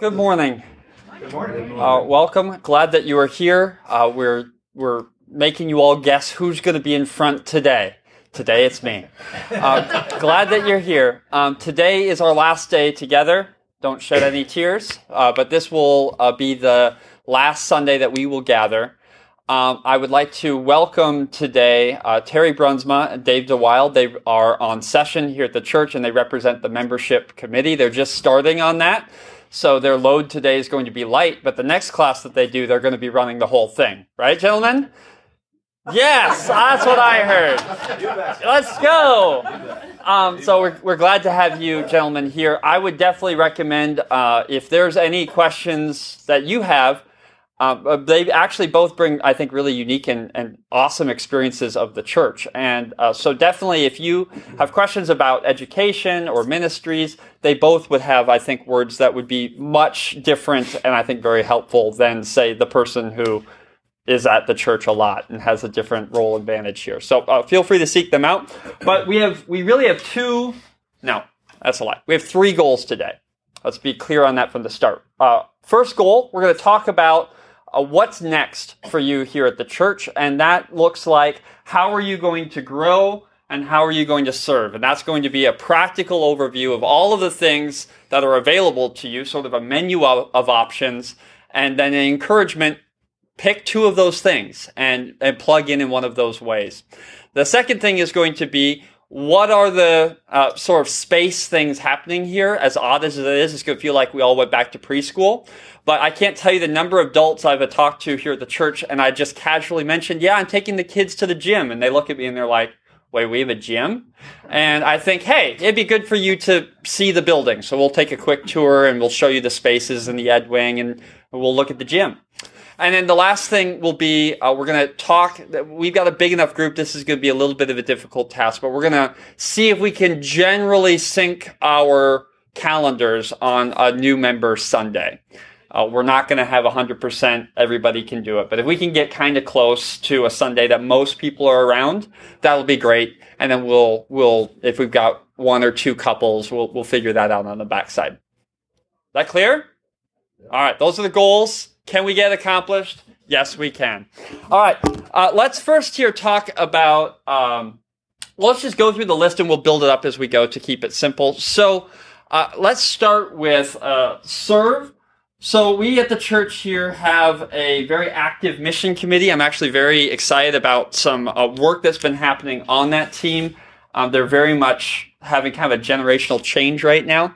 Good morning. Good morning. Uh, welcome. Glad that you are here. Uh, we're we're making you all guess who's going to be in front today. Today it's me. Uh, glad that you're here. Um, today is our last day together. Don't shed any tears. Uh, but this will uh, be the last Sunday that we will gather. Um, I would like to welcome today uh, Terry Brunsma and Dave DeWild. They are on session here at the church and they represent the membership committee. They're just starting on that. So their load today is going to be light, but the next class that they do, they're going to be running the whole thing. Right, gentlemen? Yes, that's what I heard. Let's go. Um, so we're, we're glad to have you gentlemen here. I would definitely recommend uh, if there's any questions that you have, uh, they actually both bring, I think, really unique and, and awesome experiences of the church. And uh, so, definitely, if you have questions about education or ministries, they both would have, I think, words that would be much different and I think very helpful than, say, the person who is at the church a lot and has a different role advantage here. So, uh, feel free to seek them out. But we have, we really have two. No, that's a lie. We have three goals today. Let's be clear on that from the start. Uh, first goal, we're going to talk about uh, what's next for you here at the church. And that looks like how are you going to grow and how are you going to serve? And that's going to be a practical overview of all of the things that are available to you, sort of a menu of, of options, and then an encouragement. Pick two of those things and, and plug in in one of those ways. The second thing is going to be what are the uh, sort of space things happening here? As odd as it is, it's going to feel like we all went back to preschool. But I can't tell you the number of adults I've talked to here at the church, and I just casually mentioned, yeah, I'm taking the kids to the gym. And they look at me and they're like, wait, we have a gym? And I think, hey, it'd be good for you to see the building. So we'll take a quick tour and we'll show you the spaces in the Ed Wing and we'll look at the gym. And then the last thing will be uh, we're going to talk. We've got a big enough group. This is going to be a little bit of a difficult task, but we're going to see if we can generally sync our calendars on a new member Sunday. Uh, we're not going to have 100% everybody can do it, but if we can get kind of close to a Sunday that most people are around, that'll be great. And then we'll, we'll, if we've got one or two couples, we'll, we'll figure that out on the backside. That clear? All right. Those are the goals. Can we get accomplished? Yes, we can. All right. Uh, let's first here talk about, um, well, let's just go through the list and we'll build it up as we go to keep it simple. So, uh, let's start with uh, serve. So we at the church here have a very active mission committee. I'm actually very excited about some uh, work that's been happening on that team. Um, they're very much having kind of a generational change right now.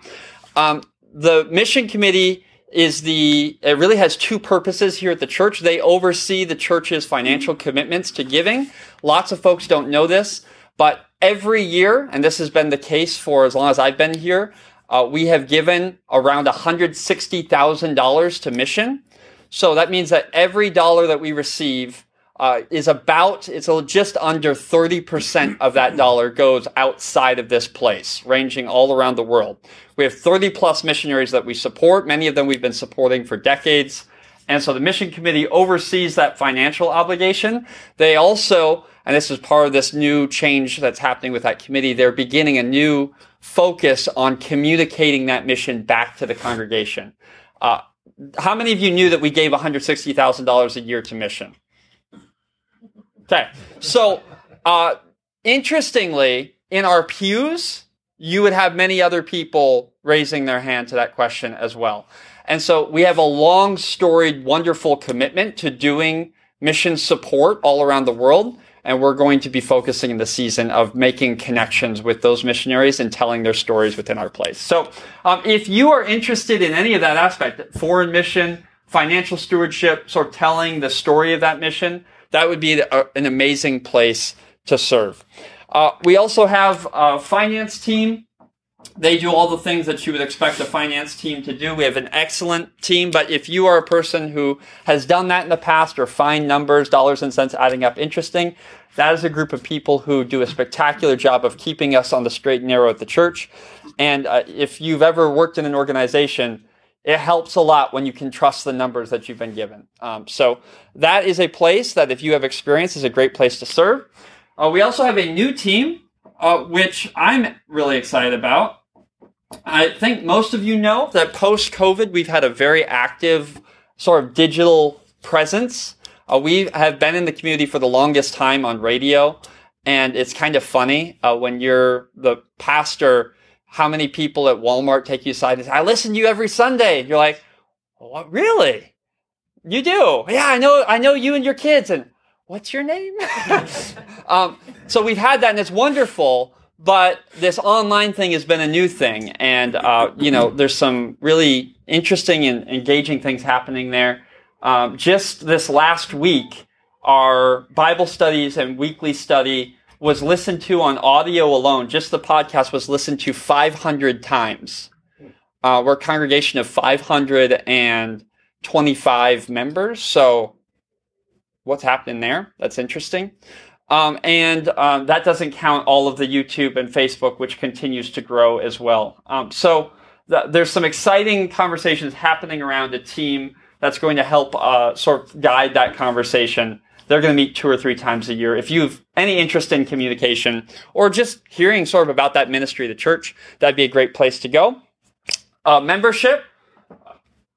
Um, the mission committee is the it really has two purposes here at the church. They oversee the church's financial commitments to giving. Lots of folks don't know this, but every year, and this has been the case for as long as I've been here, uh, we have given around $160,000 to mission. So that means that every dollar that we receive uh, is about, it's just under 30% of that dollar goes outside of this place, ranging all around the world. We have 30 plus missionaries that we support. Many of them we've been supporting for decades. And so the mission committee oversees that financial obligation. They also, and this is part of this new change that's happening with that committee, they're beginning a new focus on communicating that mission back to the congregation. Uh, how many of you knew that we gave $160,000 a year to mission? Okay. So, uh, interestingly, in our pews, you would have many other people raising their hand to that question as well. And so we have a long storied, wonderful commitment to doing mission support all around the world. And we're going to be focusing in the season of making connections with those missionaries and telling their stories within our place. So, um, if you are interested in any of that aspect, foreign mission, financial stewardship, sort of telling the story of that mission, that would be a, an amazing place to serve. Uh, we also have a finance team they do all the things that you would expect a finance team to do. We have an excellent team, but if you are a person who has done that in the past or find numbers, dollars and cents adding up interesting, that is a group of people who do a spectacular job of keeping us on the straight and narrow at the church. And uh, if you've ever worked in an organization, it helps a lot when you can trust the numbers that you've been given. Um, so that is a place that if you have experience is a great place to serve. Uh, we also have a new team, uh, which I'm really excited about. I think most of you know that post COVID, we've had a very active sort of digital presence. Uh, we have been in the community for the longest time on radio, and it's kind of funny uh, when you're the pastor. How many people at Walmart take you aside and say, "I listen to you every Sunday"? You're like, "What? Really? You do? Yeah, I know. I know you and your kids." And what's your name? um, so we've had that, and it's wonderful. But this online thing has been a new thing, and uh, you know, there's some really interesting and engaging things happening there. Um, just this last week, our Bible studies and weekly study was listened to on audio alone. Just the podcast was listened to 500 times. Uh, we're a congregation of 525 members, so what's happening there? That's interesting. Um, and um, that doesn't count all of the YouTube and Facebook, which continues to grow as well. Um, so th- there's some exciting conversations happening around a team that's going to help uh, sort of guide that conversation. They're going to meet two or three times a year. If you have any interest in communication or just hearing sort of about that ministry of the church, that'd be a great place to go. Uh, membership.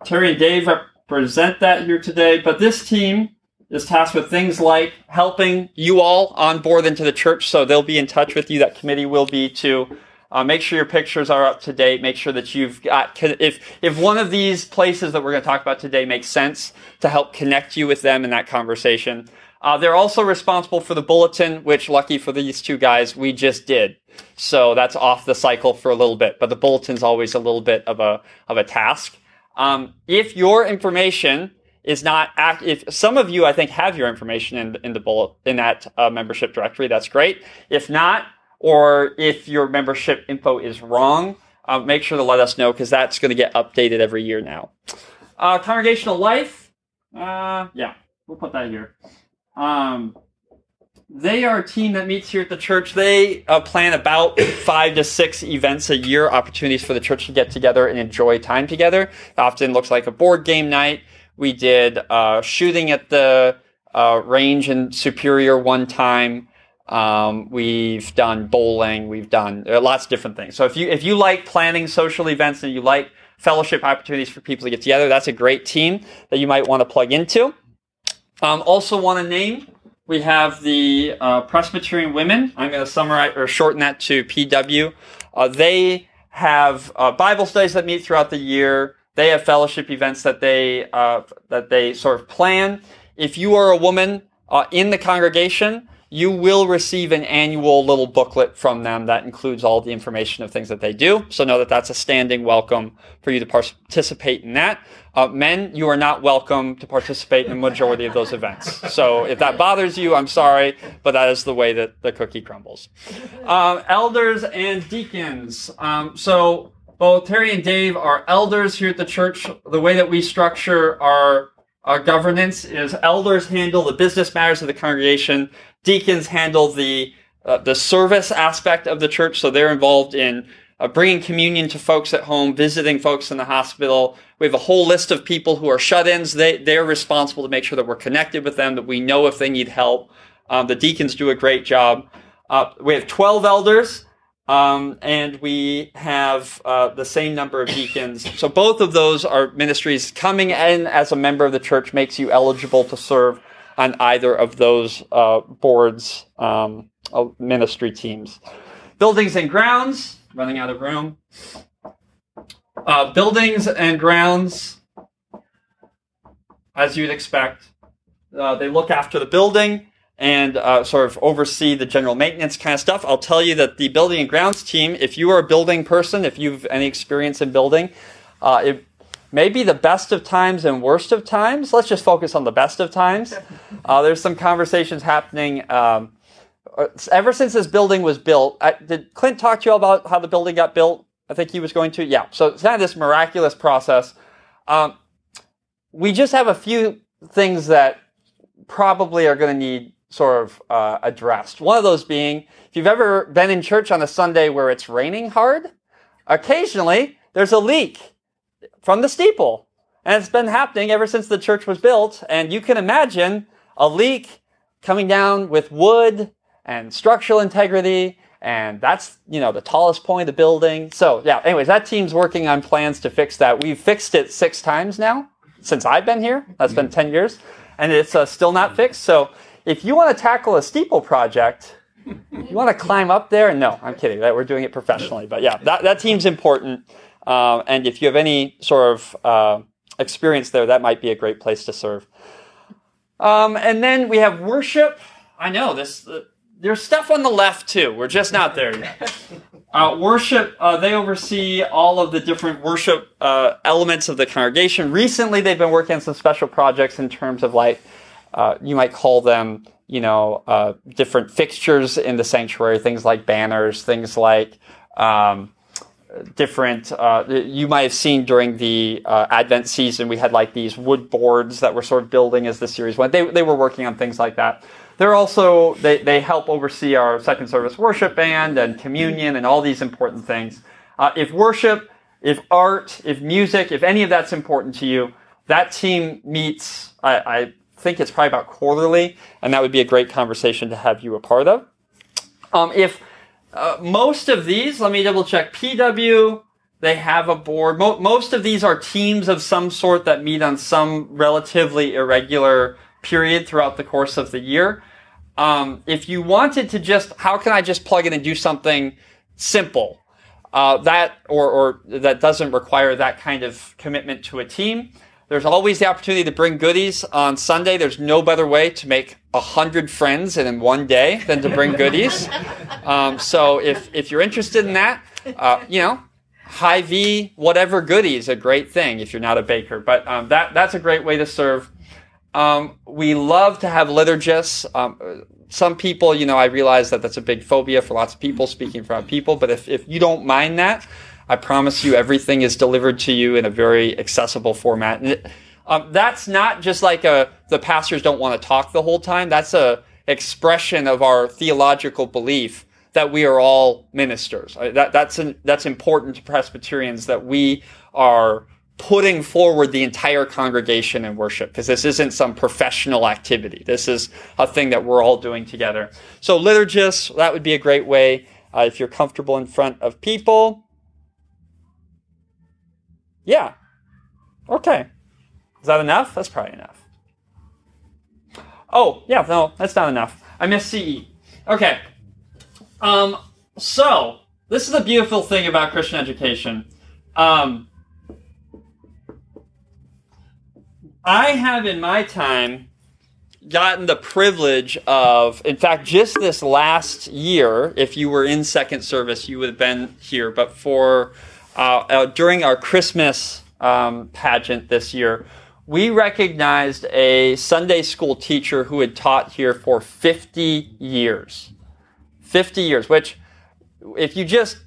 Terry and Dave represent that here today, but this team is tasked with things like helping you all on board into the church. So they'll be in touch with you. That committee will be to uh, make sure your pictures are up to date. Make sure that you've got, if, if one of these places that we're going to talk about today makes sense to help connect you with them in that conversation. Uh, they're also responsible for the bulletin, which lucky for these two guys, we just did. So that's off the cycle for a little bit, but the bulletin's always a little bit of a, of a task. Um, if your information is not act. If some of you, I think, have your information in in the bullet in that uh, membership directory, that's great. If not, or if your membership info is wrong, uh, make sure to let us know because that's going to get updated every year now. Uh, congregational life, uh, yeah, we'll put that here. Um, they are a team that meets here at the church. They uh, plan about five to six events a year, opportunities for the church to get together and enjoy time together. It often looks like a board game night. We did uh, shooting at the uh, range in Superior one time. Um, we've done bowling. We've done uh, lots of different things. So if you if you like planning social events and you like fellowship opportunities for people to get together, that's a great team that you might want to plug into. Um, also, want to name we have the uh, Presbyterian Women. I'm going to summarize or shorten that to PW. Uh, they have uh, Bible studies that meet throughout the year. They have fellowship events that they uh, that they sort of plan. If you are a woman uh, in the congregation, you will receive an annual little booklet from them that includes all the information of things that they do. So know that that's a standing welcome for you to participate in that. Uh, men, you are not welcome to participate in the majority of those events. So if that bothers you, I'm sorry, but that is the way that the cookie crumbles. Uh, elders and deacons. Um, so both Terry and Dave are elders here at the church. The way that we structure our, our governance is elders handle the business matters of the congregation. Deacons handle the, uh, the service aspect of the church. So they're involved in uh, bringing communion to folks at home, visiting folks in the hospital. We have a whole list of people who are shut-ins. They, they're responsible to make sure that we're connected with them, that we know if they need help. Um, the deacons do a great job. Uh, we have 12 elders. Um, and we have uh, the same number of deacons. So both of those are ministries. Coming in as a member of the church makes you eligible to serve on either of those uh, boards, um, ministry teams. Buildings and grounds. Running out of room. Uh, buildings and grounds, as you'd expect, uh, they look after the building and uh, sort of oversee the general maintenance kind of stuff. I'll tell you that the building and grounds team, if you are a building person, if you've any experience in building, uh, it may be the best of times and worst of times. Let's just focus on the best of times. Uh, there's some conversations happening. Um, uh, ever since this building was built, uh, did Clint talk to you about how the building got built? I think he was going to. Yeah. So it's kind of this miraculous process. Um, we just have a few things that probably are going to need sort of uh, addressed. One of those being, if you've ever been in church on a Sunday where it's raining hard, occasionally there's a leak from the steeple. And it's been happening ever since the church was built. And you can imagine a leak coming down with wood and structural integrity and that's you know the tallest point of the building. So yeah. Anyways, that team's working on plans to fix that. We've fixed it six times now since I've been here. That's been ten years, and it's uh, still not fixed. So if you want to tackle a steeple project, you want to climb up there? No, I'm kidding. We're doing it professionally, but yeah, that that team's important. Um, and if you have any sort of uh, experience there, that might be a great place to serve. Um, and then we have worship. I know this. Uh, there's stuff on the left too. We're just not there yet. Uh, worship, uh, they oversee all of the different worship uh, elements of the congregation. Recently, they've been working on some special projects in terms of like, uh, you might call them, you know, uh, different fixtures in the sanctuary, things like banners, things like um, different. Uh, you might have seen during the Advent season, we had like these wood boards that were sort of building as the series went. They they were working on things like that. They're also, they, they help oversee our second service worship band and communion and all these important things. Uh, if worship, if art, if music, if any of that's important to you, that team meets, I, I think it's probably about quarterly, and that would be a great conversation to have you a part of. Um, if uh, most of these, let me double check, PW, they have a board. Mo- most of these are teams of some sort that meet on some relatively irregular period throughout the course of the year. Um, if you wanted to just, how can I just plug in and do something simple? Uh, that or, or that doesn't require that kind of commitment to a team. There's always the opportunity to bring goodies on Sunday. There's no better way to make a hundred friends in one day than to bring goodies. Um, so if if you're interested in that, uh, you know, Hy-Vee whatever goodies, a great thing if you're not a baker. But um, that that's a great way to serve um, we love to have liturgists. Um, some people, you know, I realize that that's a big phobia for lots of people speaking for our people, but if, if you don't mind that, I promise you everything is delivered to you in a very accessible format. And um, that's not just like a, the pastors don't want to talk the whole time. That's a expression of our theological belief that we are all ministers. That, that's, an, that's important to Presbyterians that we are putting forward the entire congregation in worship because this isn't some professional activity. This is a thing that we're all doing together. So liturgists, that would be a great way uh, if you're comfortable in front of people. Yeah. Okay. Is that enough? That's probably enough. Oh, yeah, no, that's not enough. I missed CE. Okay. Um, so, this is the beautiful thing about Christian education. Um, I have in my time gotten the privilege of, in fact, just this last year, if you were in second service, you would have been here, but for uh, uh, during our Christmas um, pageant this year, we recognized a Sunday school teacher who had taught here for 50 years. 50 years, which, if you just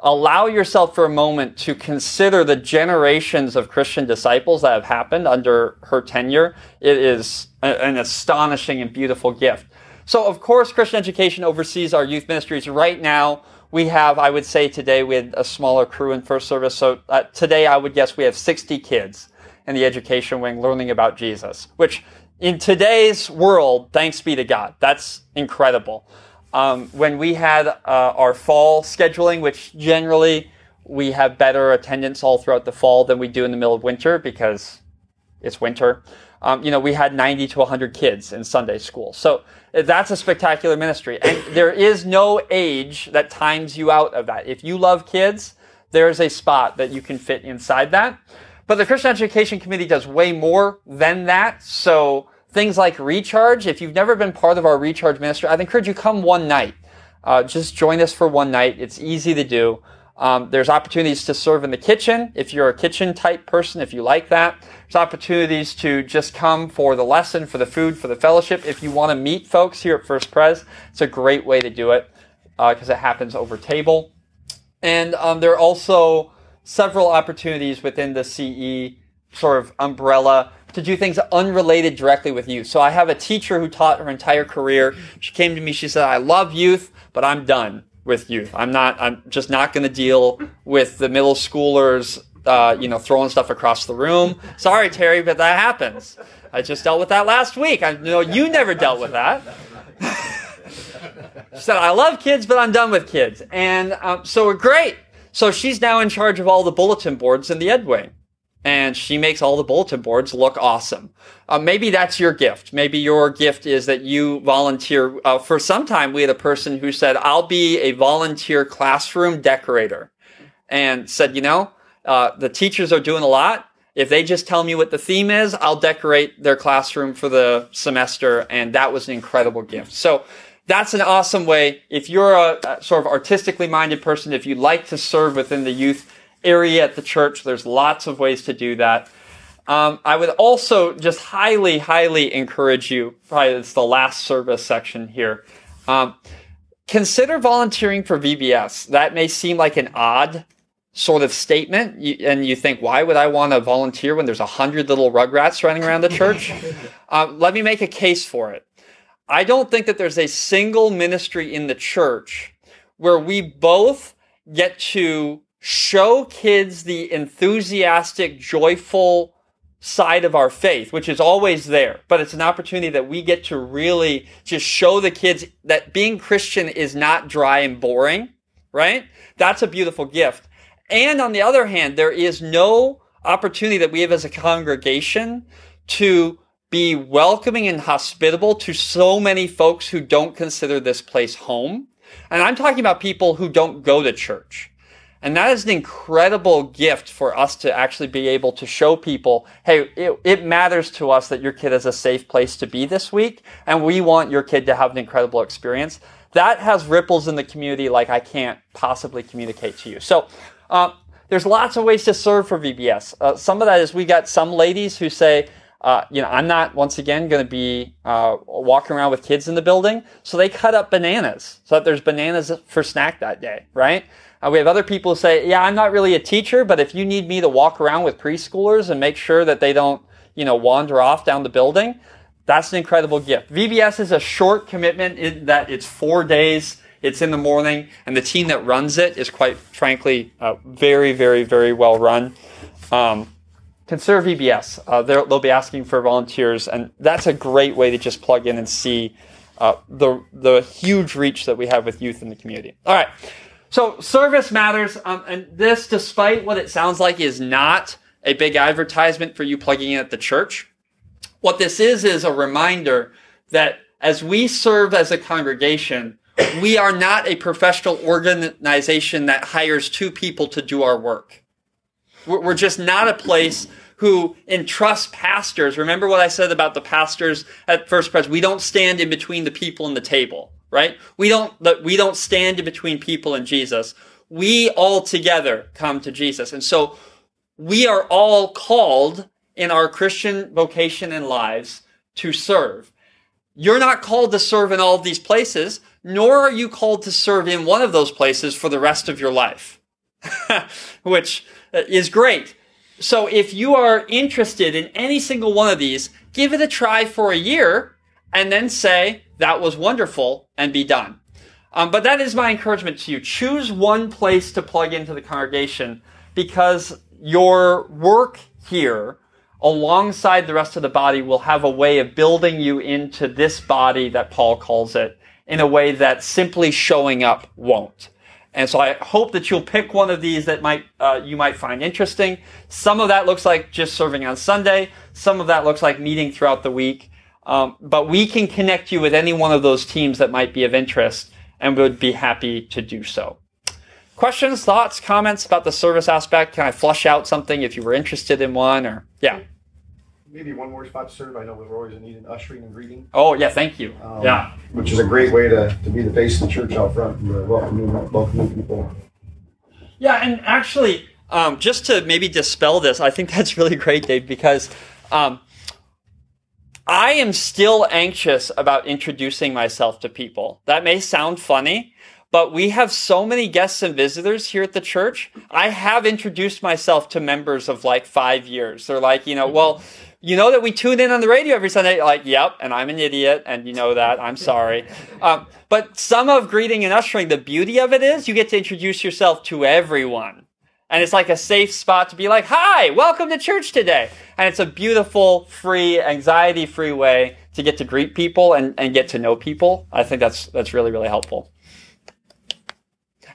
allow yourself for a moment to consider the generations of Christian disciples that have happened under her tenure. It is an astonishing and beautiful gift. So, of course, Christian Education oversees our youth ministries. Right now, we have, I would say today, we had a smaller crew in first service. So, uh, today, I would guess we have 60 kids in the education wing learning about Jesus, which in today's world, thanks be to God, that's incredible. Um, when we had uh, our fall scheduling, which generally we have better attendance all throughout the fall than we do in the middle of winter because it's winter. Um, you know, we had 90 to 100 kids in Sunday school. So uh, that's a spectacular ministry. And there is no age that times you out of that. If you love kids, there's a spot that you can fit inside that. But the Christian Education Committee does way more than that. So things like recharge. If you've never been part of our recharge ministry, I'd encourage you come one night. Uh, just join us for one night. It's easy to do. Um, there's opportunities to serve in the kitchen if you're a kitchen type person, if you like that. There's opportunities to just come for the lesson, for the food, for the fellowship. If you want to meet folks here at First Pres, it's a great way to do it because uh, it happens over table. And um, there are also several opportunities within the CE sort of umbrella to do things unrelated directly with youth. So I have a teacher who taught her entire career. She came to me, she said, I love youth, but I'm done with youth. I'm not, I'm just not going to deal with the middle schoolers, uh, you know, throwing stuff across the room. Sorry, Terry, but that happens. I just dealt with that last week. I know you never dealt with that. She said, I love kids, but I'm done with kids. And um, so we're great. So she's now in charge of all the bulletin boards in the Ed Wing. And she makes all the bulletin boards look awesome. Uh, maybe that's your gift. Maybe your gift is that you volunteer. Uh, for some time, we had a person who said, I'll be a volunteer classroom decorator. And said, you know, uh, the teachers are doing a lot. If they just tell me what the theme is, I'll decorate their classroom for the semester. And that was an incredible gift. So that's an awesome way. If you're a, a sort of artistically minded person, if you like to serve within the youth area at the church, there's lots of ways to do that. Um, I would also just highly, highly encourage you. Probably it's the last service section here. Um, consider volunteering for VBS. That may seem like an odd sort of statement, you, and you think, why would I want to volunteer when there's a hundred little rugrats running around the church? uh, let me make a case for it. I don't think that there's a single ministry in the church where we both get to show kids the enthusiastic, joyful side of our faith, which is always there, but it's an opportunity that we get to really just show the kids that being Christian is not dry and boring, right? That's a beautiful gift. And on the other hand, there is no opportunity that we have as a congregation to be welcoming and hospitable to so many folks who don't consider this place home. And I'm talking about people who don't go to church. And that is an incredible gift for us to actually be able to show people, hey, it, it, matters to us that your kid is a safe place to be this week, and we want your kid to have an incredible experience. That has ripples in the community like I can't possibly communicate to you. So, uh, there's lots of ways to serve for VBS. Uh, some of that is we got some ladies who say, uh, you know, I'm not once again going to be uh, walking around with kids in the building, so they cut up bananas so that there's bananas for snack that day, right? Uh, we have other people say, yeah, I'm not really a teacher, but if you need me to walk around with preschoolers and make sure that they don't, you know, wander off down the building, that's an incredible gift. VBS is a short commitment in that it's four days. It's in the morning, and the team that runs it is quite frankly uh, very, very, very well run. Um, consider VBS. Uh, they'll be asking for volunteers, and that's a great way to just plug in and see uh, the the huge reach that we have with youth in the community. All right. So service matters, um, and this, despite what it sounds like, is not a big advertisement for you plugging in at the church. What this is is a reminder that as we serve as a congregation, we are not a professional organization that hires two people to do our work. We're just not a place who entrusts pastors. Remember what I said about the pastors at First Pres? We don't stand in between the people and the table right? We don't, we don't stand in between people and Jesus. We all together come to Jesus. And so we are all called in our Christian vocation and lives to serve. You're not called to serve in all of these places, nor are you called to serve in one of those places for the rest of your life, which is great. So if you are interested in any single one of these, give it a try for a year and then say, that was wonderful and be done. Um, but that is my encouragement to you. Choose one place to plug into the congregation because your work here alongside the rest of the body will have a way of building you into this body that Paul calls it in a way that simply showing up won't. And so I hope that you'll pick one of these that might uh, you might find interesting. Some of that looks like just serving on Sunday. Some of that looks like meeting throughout the week. Um, but we can connect you with any one of those teams that might be of interest and would be happy to do so. Questions, thoughts, comments about the service aspect? Can I flush out something if you were interested in one or, yeah? Maybe one more spot to serve. I know we're always in need of ushering and greeting. Oh, yeah, thank you. Um, yeah. Which is a great way to, to be the face of the church out front and welcome welcoming people. Yeah, and actually, um, just to maybe dispel this, I think that's really great, Dave, because um, I am still anxious about introducing myself to people. That may sound funny, but we have so many guests and visitors here at the church. I have introduced myself to members of like five years. They're like, you know, well, you know that we tune in on the radio every Sunday. Like, yep, and I'm an idiot, and you know that. I'm sorry. Um, but some of greeting and ushering, the beauty of it is you get to introduce yourself to everyone. And it's like a safe spot to be like, hi, welcome to church today. And it's a beautiful, free, anxiety free way to get to greet people and, and get to know people. I think that's that's really really helpful.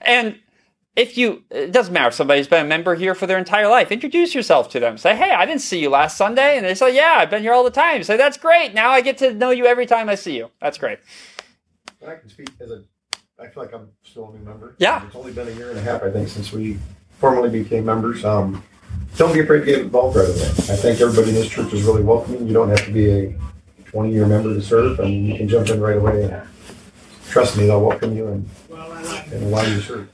And if you, it doesn't matter if somebody's been a member here for their entire life, introduce yourself to them. Say, hey, I didn't see you last Sunday. And they say, yeah, I've been here all the time. Say, that's great. Now I get to know you every time I see you. That's great. I can speak as a, I feel like I'm still a new member. Yeah. It's only been a year and a half, I think, since we formally became members. Um, don't be afraid to get involved right away. I think everybody in this church is really welcoming. You don't have to be a 20 year member to serve, and you can jump in right away. And trust me, they'll welcome you and, and allow you to serve.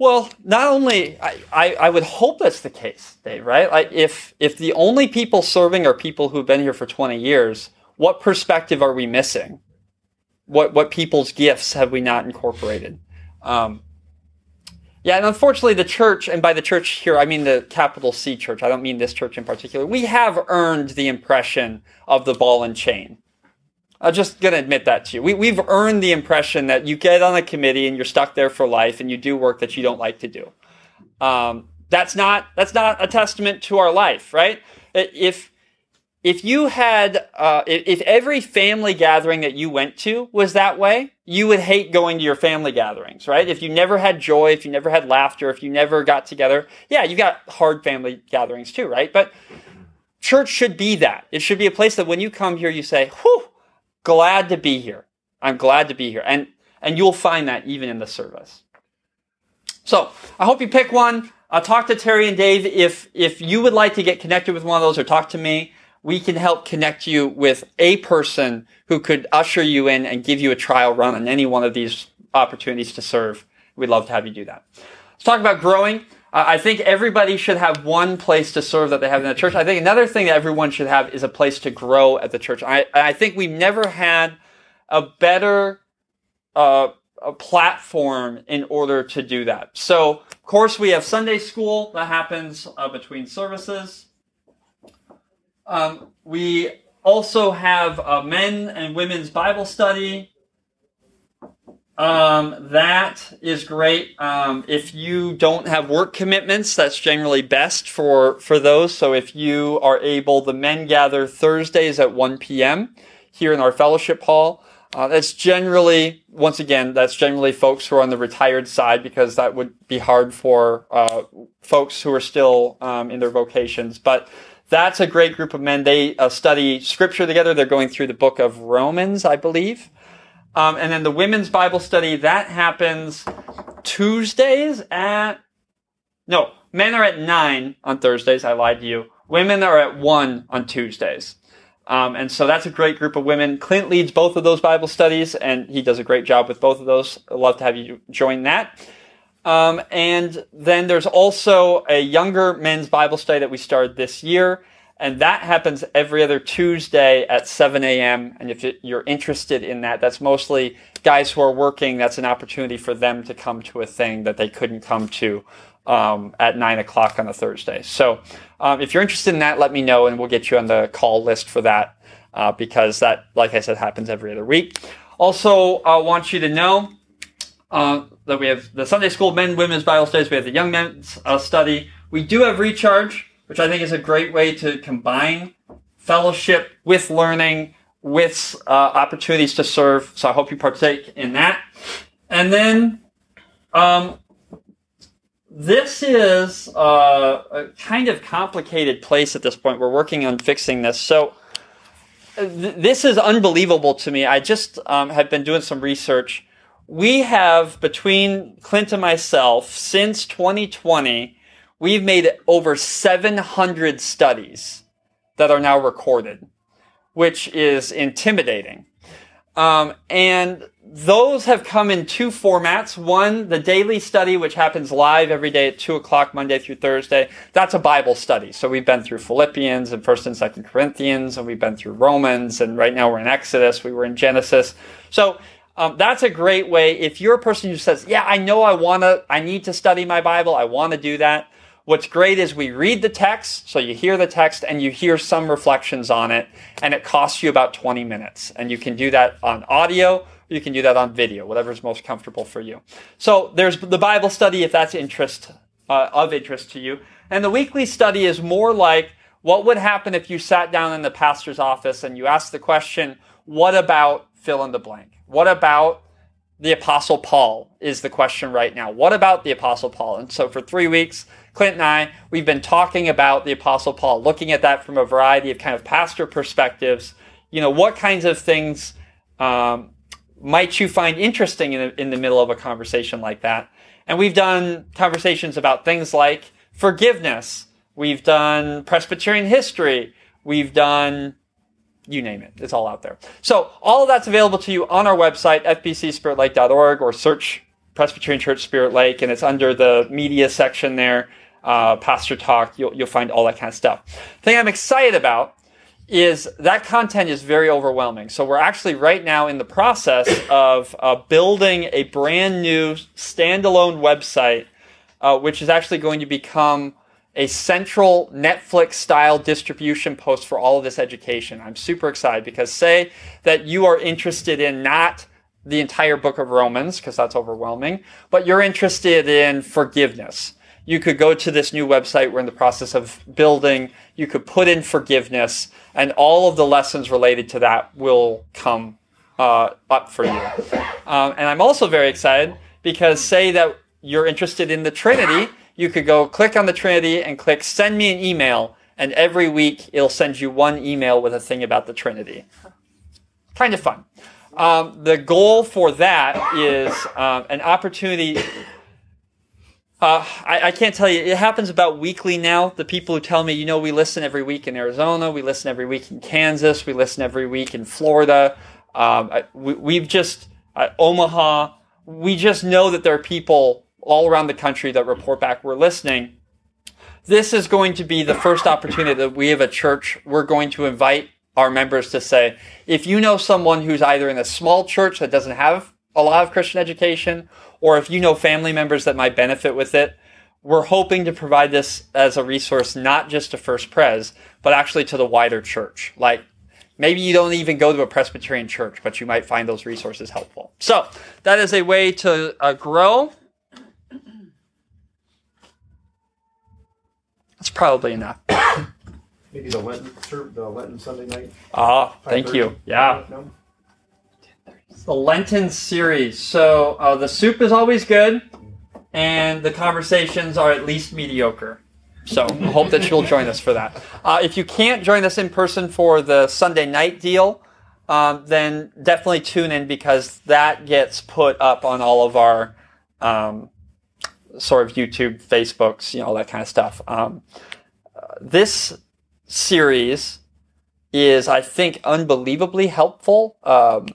Well, not only I, I, I, would hope that's the case, Dave, right? Like if if the only people serving are people who've been here for 20 years, what perspective are we missing? What what people's gifts have we not incorporated? Um, yeah, and unfortunately, the church, and by the church here, I mean the capital C church. I don't mean this church in particular. We have earned the impression of the ball and chain. I'm just going to admit that to you. We, we've earned the impression that you get on a committee and you're stuck there for life and you do work that you don't like to do. Um, that's not, that's not a testament to our life, right? If, if you had, uh, if every family gathering that you went to was that way, you would hate going to your family gatherings, right? If you never had joy, if you never had laughter, if you never got together, yeah, you got hard family gatherings too, right? But church should be that. It should be a place that when you come here, you say, whew, glad to be here. I'm glad to be here. And, and you'll find that even in the service. So I hope you pick one. Uh, talk to Terry and Dave. If, if you would like to get connected with one of those or talk to me, we can help connect you with a person who could usher you in and give you a trial run on any one of these opportunities to serve. We'd love to have you do that. Let's talk about growing. Uh, I think everybody should have one place to serve that they have in the church. I think another thing that everyone should have is a place to grow at the church. I, I think we've never had a better uh, a platform in order to do that. So, of course, we have Sunday school that happens uh, between services. Um, we also have a men and women's Bible study um, that is great. Um, if you don't have work commitments, that's generally best for, for those. So if you are able, the men gather Thursdays at 1 p.m. here in our fellowship hall. Uh, that's generally, once again, that's generally folks who are on the retired side because that would be hard for uh, folks who are still um, in their vocations. But that's a great group of men. They uh, study scripture together. They're going through the book of Romans, I believe. Um, and then the women's Bible study, that happens Tuesdays at, no, men are at 9 on Thursdays. I lied to you. Women are at 1 on Tuesdays. Um, and so that's a great group of women. Clint leads both of those Bible studies, and he does a great job with both of those. I'd love to have you join that. Um, and then there's also a younger men's Bible study that we started this year and that happens every other Tuesday at 7 a.m. And if you're interested in that, that's mostly guys who are working. That's an opportunity for them to come to a thing that they couldn't come to um, at 9 o'clock on a Thursday. So um, if you're interested in that, let me know and we'll get you on the call list for that uh, because that, like I said, happens every other week. Also, I want you to know uh, that we have the Sunday School Men Women's Bible Studies. We have the Young Men's uh, Study. We do have Recharge which I think is a great way to combine fellowship with learning, with uh, opportunities to serve. So I hope you partake in that. And then, um, this is uh, a kind of complicated place at this point. We're working on fixing this. So th- this is unbelievable to me. I just um, have been doing some research. We have between Clint and myself since 2020 we've made over 700 studies that are now recorded, which is intimidating. Um, and those have come in two formats. One, the daily study, which happens live every day at two o'clock, Monday through Thursday. That's a Bible study. So we've been through Philippians and First and Second Corinthians, and we've been through Romans, and right now we're in Exodus. We were in Genesis. So um, that's a great way. If you're a person who says, "Yeah, I know I want to, I need to study my Bible. I want to do that." What's great is we read the text, so you hear the text and you hear some reflections on it, and it costs you about 20 minutes. And you can do that on audio, you can do that on video, whatever is most comfortable for you. So there's the Bible study if that's interest, uh, of interest to you. And the weekly study is more like what would happen if you sat down in the pastor's office and you asked the question, what about fill in the blank? What about the Apostle Paul is the question right now. What about the Apostle Paul? And so for three weeks, Clint and I, we've been talking about the Apostle Paul, looking at that from a variety of kind of pastor perspectives. You know, what kinds of things um, might you find interesting in the, in the middle of a conversation like that? And we've done conversations about things like forgiveness. We've done Presbyterian history. We've done you name it. It's all out there. So all of that's available to you on our website, fpcspiritlake.org, or search Presbyterian Church Spirit Lake, and it's under the media section there, uh, Pastor Talk. You'll, you'll find all that kind of stuff. Thing I'm excited about is that content is very overwhelming. So we're actually right now in the process of uh, building a brand new standalone website, uh, which is actually going to become a central Netflix style distribution post for all of this education. I'm super excited because say that you are interested in not the entire book of Romans, because that's overwhelming, but you're interested in forgiveness. You could go to this new website we're in the process of building. You could put in forgiveness, and all of the lessons related to that will come uh, up for you. Um, and I'm also very excited because say that you're interested in the Trinity you could go click on the Trinity and click send me an email, and every week it'll send you one email with a thing about the Trinity. Kind of fun. Um, the goal for that is um, an opportunity. Uh, I, I, can't tell you. It happens about weekly now. The people who tell me, you know, we listen every week in Arizona, we listen every week in Kansas, we listen every week in Florida. Um, we, have just uh, Omaha. We just know that there are people all around the country that report back we're listening. This is going to be the first opportunity that we have a church, we're going to invite our members to say, if you know someone who's either in a small church that doesn't have a lot of Christian education, or if you know family members that might benefit with it, we're hoping to provide this as a resource not just to First Pres, but actually to the wider church. Like maybe you don't even go to a Presbyterian church, but you might find those resources helpful. So that is a way to uh, grow That's probably enough. Maybe the Lenten, the Lenten Sunday night. Ah, thank you. Yeah. No? The Lenten series. So uh, the soup is always good, and the conversations are at least mediocre. So I hope that you'll join us for that. Uh, if you can't join us in person for the Sunday night deal, um, then definitely tune in because that gets put up on all of our um, sort of YouTube, Facebooks, you know, all that kind of stuff. Um, this series is, I think, unbelievably helpful. Um,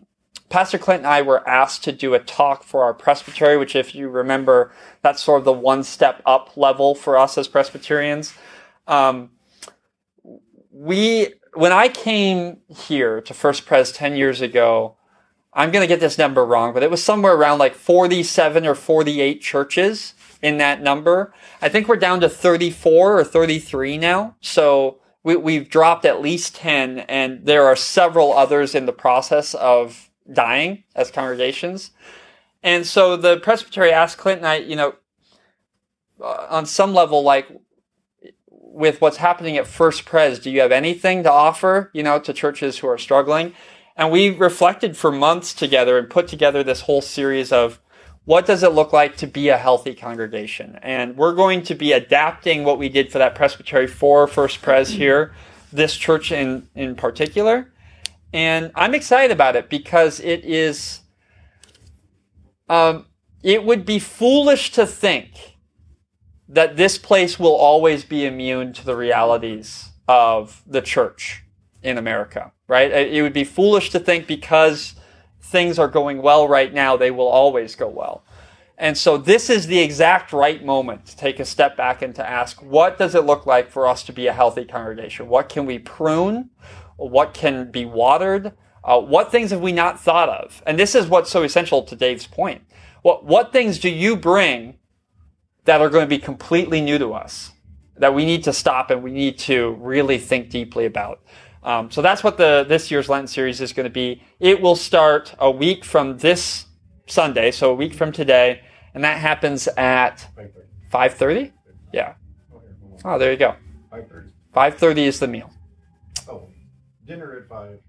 Pastor Clint and I were asked to do a talk for our presbytery, which, if you remember, that's sort of the one step up level for us as Presbyterians. Um, we, when I came here to First Pres 10 years ago, I'm going to get this number wrong, but it was somewhere around like 47 or 48 churches in that number. I think we're down to 34 or 33 now. So we, we've dropped at least 10 and there are several others in the process of dying as congregations. And so the presbytery asked Clinton, I, you know, uh, on some level, like with what's happening at First Pres, do you have anything to offer, you know, to churches who are struggling? And we reflected for months together and put together this whole series of what does it look like to be a healthy congregation? And we're going to be adapting what we did for that presbytery for First Pres here, this church in, in particular. And I'm excited about it because it is, um, it would be foolish to think that this place will always be immune to the realities of the church in America, right? It would be foolish to think because things are going well right now, they will always go well. And so this is the exact right moment to take a step back and to ask, what does it look like for us to be a healthy congregation? What can we prune? What can be watered? Uh, what things have we not thought of? And this is what's so essential to Dave's point. What, what things do you bring that are going to be completely new to us that we need to stop and we need to really think deeply about? Um, so that's what the this year's Lenten series is going to be. It will start a week from this Sunday, so a week from today, and that happens at five thirty. Yeah. Oh, there you go. Five thirty. Five thirty is the meal. Oh, dinner at five.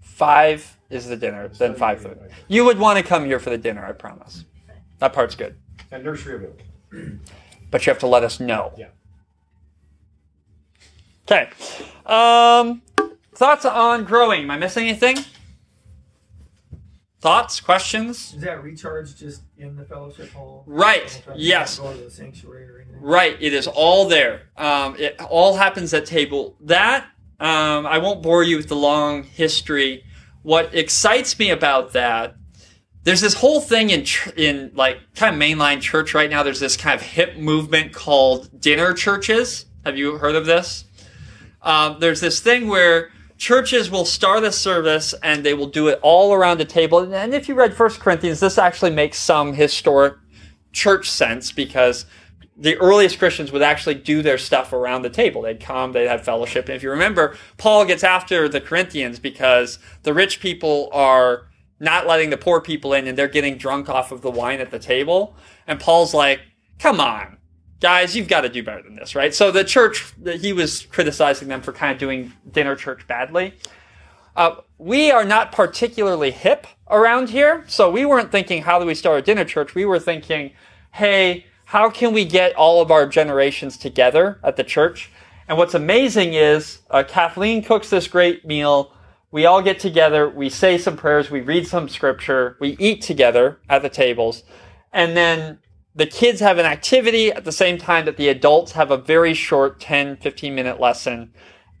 five is the dinner, then five thirty. You would want to come here for the dinner, I promise. That part's good. And nursery available. But you have to let us know. Yeah. Okay. Um, thoughts on growing? Am I missing anything? Thoughts? Questions? Is that recharge just in the fellowship hall? Right. Yes. can't Go to the sanctuary or. Right. It is all there. Um, it all happens at table. That um, I won't bore you with the long history. What excites me about that, there's this whole thing in in like kind of mainline church right now. There's this kind of hip movement called dinner churches. Have you heard of this? Um, there's this thing where churches will start a service and they will do it all around the table. And if you read First Corinthians, this actually makes some historic church sense because the earliest Christians would actually do their stuff around the table. They'd come, they'd have fellowship. And if you remember, Paul gets after the Corinthians because the rich people are not letting the poor people in and they're getting drunk off of the wine at the table. And Paul's like, come on, guys, you've got to do better than this, right? So the church, he was criticizing them for kind of doing dinner church badly. Uh, we are not particularly hip around here, so we weren't thinking, how do we start a dinner church? We were thinking, hey, how can we get all of our generations together at the church? And what's amazing is uh, Kathleen cooks this great meal. We all get together, we say some prayers, we read some scripture, we eat together at the tables, and then the kids have an activity at the same time that the adults have a very short 10, 15 minute lesson,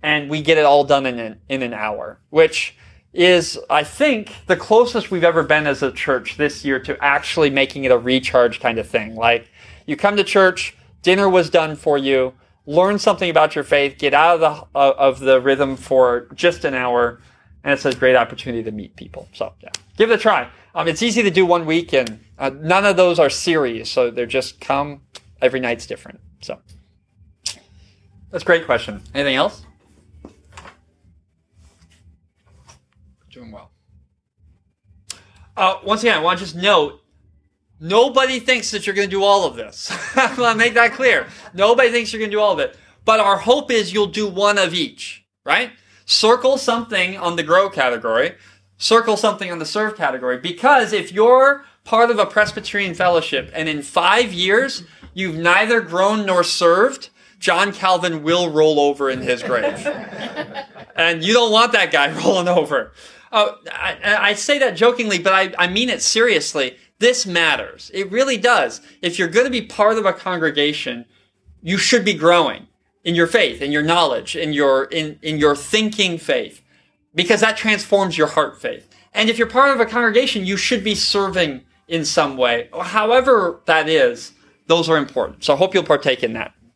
and we get it all done in an, in an hour, which is, I think, the closest we've ever been as a church this year to actually making it a recharge kind of thing. Like, you come to church, dinner was done for you, learn something about your faith, get out of the, uh, of the rhythm for just an hour, and it's a great opportunity to meet people. So, yeah, give it a try. Um, it's easy to do one week, and uh, none of those are series, so they're just come. Every night's different. So, that's a great question. Anything else? Doing well. Uh, once again, I want to just note nobody thinks that you're going to do all of this. I want to make that clear. Nobody thinks you're going to do all of it. But our hope is you'll do one of each, right? Circle something on the grow category, circle something on the serve category, because if you're part of a Presbyterian fellowship and in five years you've neither grown nor served, John Calvin will roll over in his grave. and you don't want that guy rolling over. Uh, I, I say that jokingly, but I, I mean it seriously. This matters. It really does. If you're going to be part of a congregation, you should be growing in your faith, in your knowledge, in your, in, in your thinking faith, because that transforms your heart faith. And if you're part of a congregation, you should be serving in some way. However that is, those are important. So I hope you'll partake in that.